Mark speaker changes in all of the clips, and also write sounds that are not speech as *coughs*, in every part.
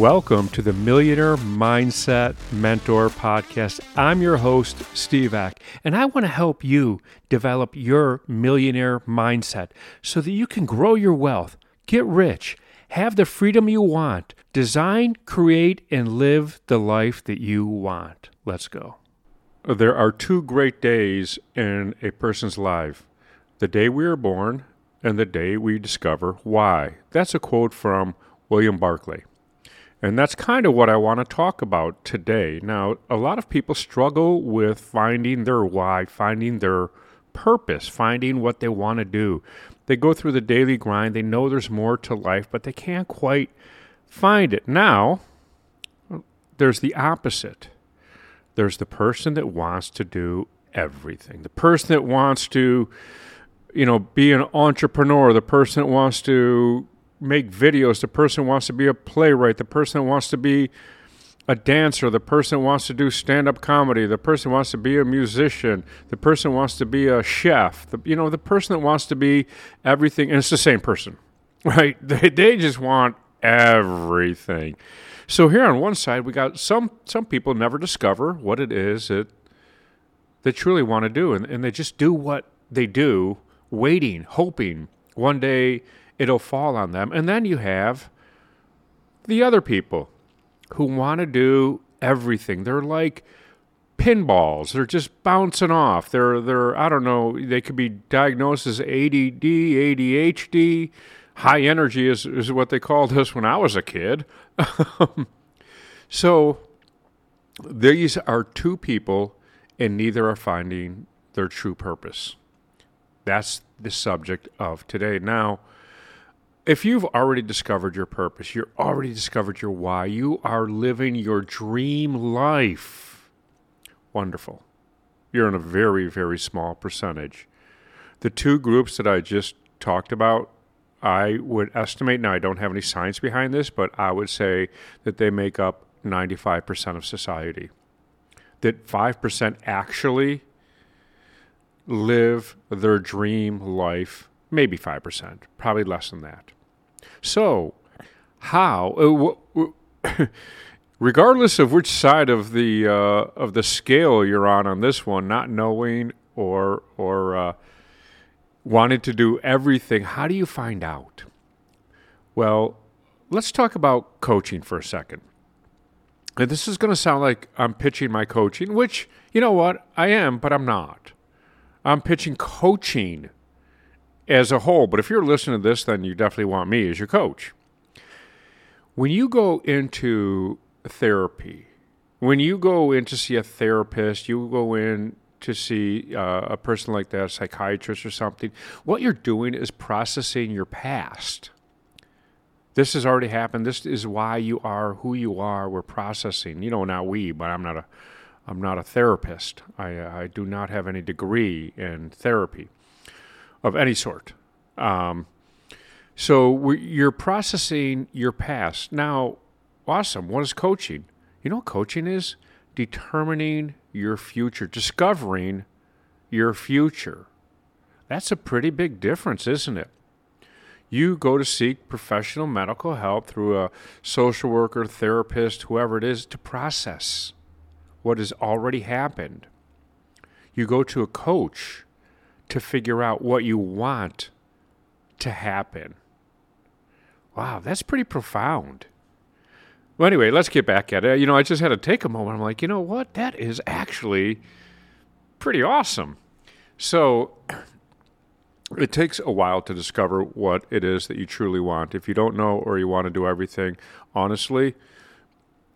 Speaker 1: Welcome to the Millionaire Mindset Mentor Podcast. I'm your host, Steve Ek, and I want to help you develop your millionaire mindset so that you can grow your wealth, get rich, have the freedom you want, design, create, and live the life that you want. Let's go. There are two great days in a person's life the day we are born and the day we discover why. That's a quote from William Barclay. And that's kind of what I want to talk about today. Now, a lot of people struggle with finding their why, finding their purpose, finding what they want to do. They go through the daily grind, they know there's more to life, but they can't quite find it. Now, there's the opposite. There's the person that wants to do everything. The person that wants to, you know, be an entrepreneur, the person that wants to make videos, the person wants to be a playwright, the person wants to be a dancer, the person wants to do stand up comedy, the person wants to be a musician, the person wants to be a chef, the, you know, the person that wants to be everything, and it's the same person, *laughs* right? They, they just want everything. So here on one side, we got some some people never discover what it is that they truly want to do, and, and they just do what they do, waiting, hoping one day it'll fall on them. And then you have the other people who want to do everything. They're like pinballs. They're just bouncing off. They're they're I don't know, they could be diagnosed as ADD, ADHD, high energy is, is what they called us when I was a kid. *laughs* so these are two people and neither are finding their true purpose. That's the subject of today. Now, if you've already discovered your purpose, you've already discovered your why, you are living your dream life. Wonderful. You're in a very, very small percentage. The two groups that I just talked about, I would estimate, now I don't have any science behind this, but I would say that they make up 95% of society. That 5% actually live their dream life maybe 5%, probably less than that. So, how, uh, w- *coughs* regardless of which side of the uh, of the scale you're on on this one, not knowing or or uh, wanting to do everything, how do you find out? Well, let's talk about coaching for a second. And this is going to sound like I'm pitching my coaching, which you know what I am, but I'm not. I'm pitching coaching as a whole. But if you're listening to this, then you definitely want me as your coach. When you go into therapy, when you go in to see a therapist, you go in to see uh, a person like that, a psychiatrist or something, what you're doing is processing your past. This has already happened. This is why you are who you are. We're processing. You know, not we, but I'm not a, I'm not a therapist. I, I do not have any degree in therapy of any sort. Um, so you're processing your past. Now, awesome. What is coaching? You know what coaching is? Determining your future, discovering your future. That's a pretty big difference, isn't it? You go to seek professional medical help through a social worker, therapist, whoever it is, to process what has already happened. You go to a coach to figure out what you want to happen. Wow, that's pretty profound. Well, anyway, let's get back at it. You know, I just had to take a moment. I'm like, you know what? That is actually pretty awesome. So, *clears throat* it takes a while to discover what it is that you truly want. If you don't know or you want to do everything, honestly,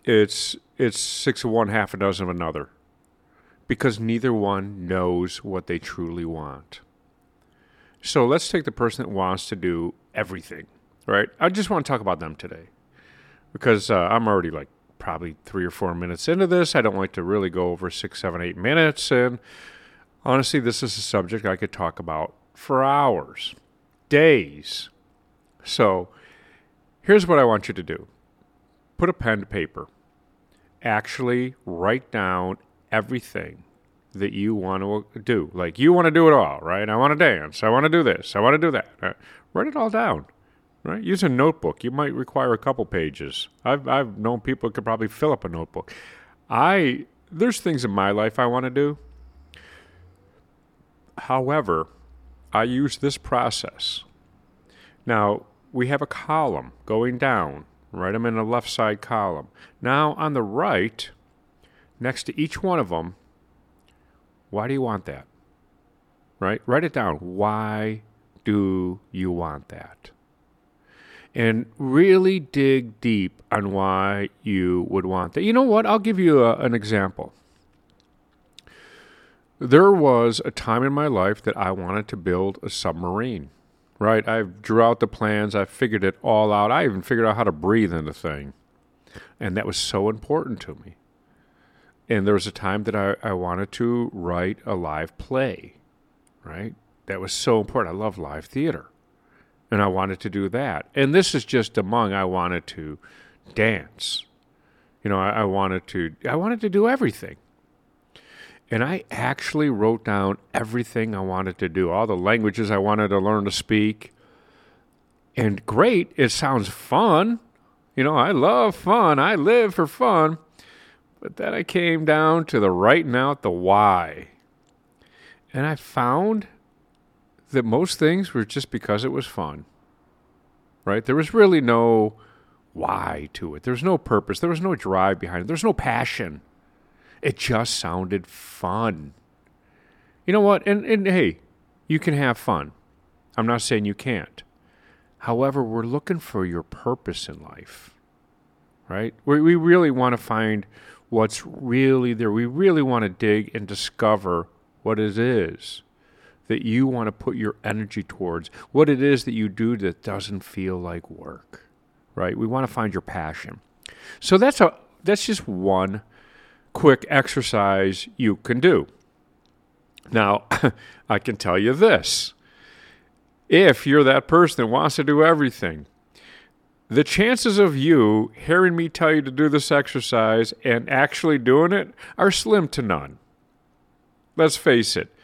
Speaker 1: it's it's six of one, half a dozen of another because neither one knows what they truly want. So let's take the person that wants to do everything, right? I just want to talk about them today because uh, I'm already like probably three or four minutes into this. I don't like to really go over six, seven, eight minutes. And honestly, this is a subject I could talk about for hours, days. So here's what I want you to do put a pen to paper. Actually, write down everything that you want to do. Like you want to do it all, right? I want to dance. I want to do this. I want to do that. Uh, write it all down. right? Use a notebook. You might require a couple pages. I've I've known people could probably fill up a notebook. I there's things in my life I want to do. However, I use this process. Now, we have a column going down, right? I'm in the left side column. Now, on the right, next to each one of them, why do you want that? Right? Write it down. Why do you want that? And really dig deep on why you would want that. You know what? I'll give you a, an example. There was a time in my life that I wanted to build a submarine. Right? I drew out the plans, I figured it all out. I even figured out how to breathe in the thing. And that was so important to me. And there was a time that I, I wanted to write a live play, right? That was so important. I love live theater. And I wanted to do that. And this is just among I wanted to dance. You know, I, I wanted to I wanted to do everything. And I actually wrote down everything I wanted to do, all the languages I wanted to learn to speak. And great, it sounds fun. You know, I love fun. I live for fun. But then I came down to the writing out the why. And I found that most things were just because it was fun. Right? There was really no why to it. There was no purpose. There was no drive behind it. There was no passion. It just sounded fun. You know what? And, and hey, you can have fun. I'm not saying you can't. However, we're looking for your purpose in life, right? We, we really want to find what's really there. We really want to dig and discover what it is that you want to put your energy towards, what it is that you do that doesn't feel like work, right? We want to find your passion. So that's a that's just one quick exercise you can do. Now, *laughs* I can tell you this. If you're that person that wants to do everything, the chances of you hearing me tell you to do this exercise and actually doing it are slim to none. Let's face it.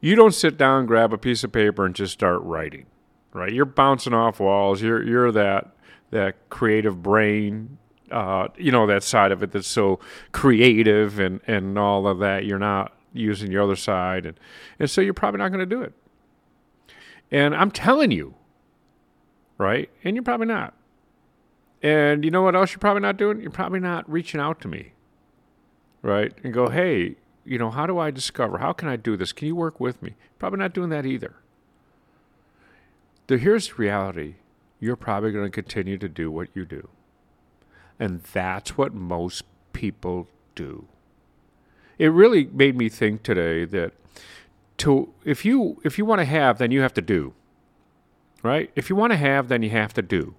Speaker 1: You don't sit down, grab a piece of paper, and just start writing, right? You're bouncing off walls. You're you're that that creative brain, uh, you know, that side of it that's so creative and and all of that. You're not using your other side, and and so you're probably not going to do it. And I'm telling you, right? And you're probably not. And you know what else you're probably not doing? You're probably not reaching out to me, right? And go, hey, you know, how do I discover? How can I do this? Can you work with me? Probably not doing that either. The, here's the reality you're probably going to continue to do what you do. And that's what most people do. It really made me think today that to if you if you want to have then you have to do. Right? If you want to have then you have to do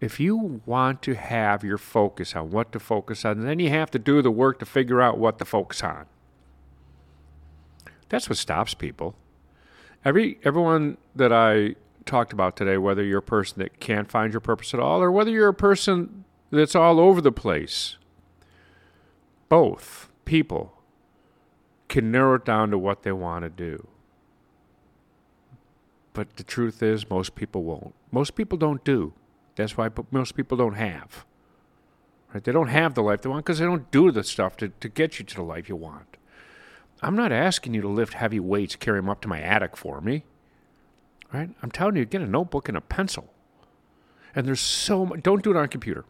Speaker 1: if you want to have your focus on what to focus on, then you have to do the work to figure out what to focus on. That's what stops people. Every everyone that I talked about today, whether you're a person that can't find your purpose at all, or whether you're a person that's all over the place, both people can narrow it down to what they want to do. But the truth is, most people won't. Most people don't do. That's why most people don't have. Right? They don't have the life they want because they don't do the stuff to, to get you to the life you want. I'm not asking you to lift heavy weights, carry them up to my attic for me. Right? I'm telling you, get a notebook and a pencil. And there's so much, don't do it on a computer.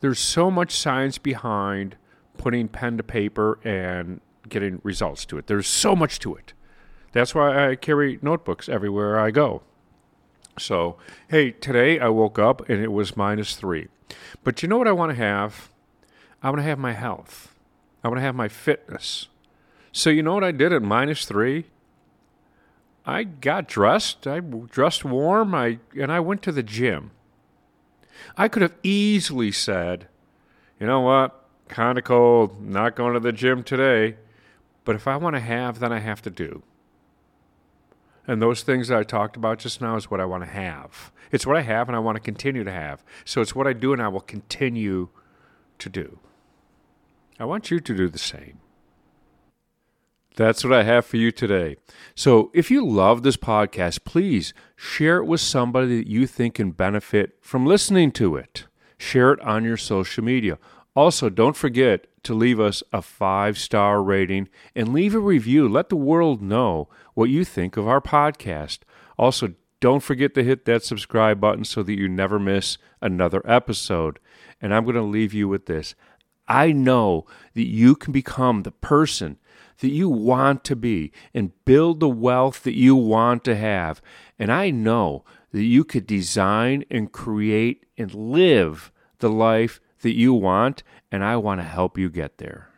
Speaker 1: There's so much science behind putting pen to paper and getting results to it. There's so much to it. That's why I carry notebooks everywhere I go. So, hey, today I woke up and it was minus three. But you know what I want to have? I want to have my health. I want to have my fitness. So, you know what I did at minus three? I got dressed. I dressed warm. I and I went to the gym. I could have easily said, you know what, kind of cold, not going to the gym today. But if I want to have, then I have to do. And those things that I talked about just now is what I want to have. It's what I have and I want to continue to have. So it's what I do and I will continue to do. I want you to do the same. That's what I have for you today. So, if you love this podcast, please share it with somebody that you think can benefit from listening to it. Share it on your social media. Also, don't forget to leave us a five star rating and leave a review. Let the world know what you think of our podcast. Also, don't forget to hit that subscribe button so that you never miss another episode. And I'm going to leave you with this I know that you can become the person that you want to be and build the wealth that you want to have. And I know that you could design and create and live the life that you want, and I want to help you get there.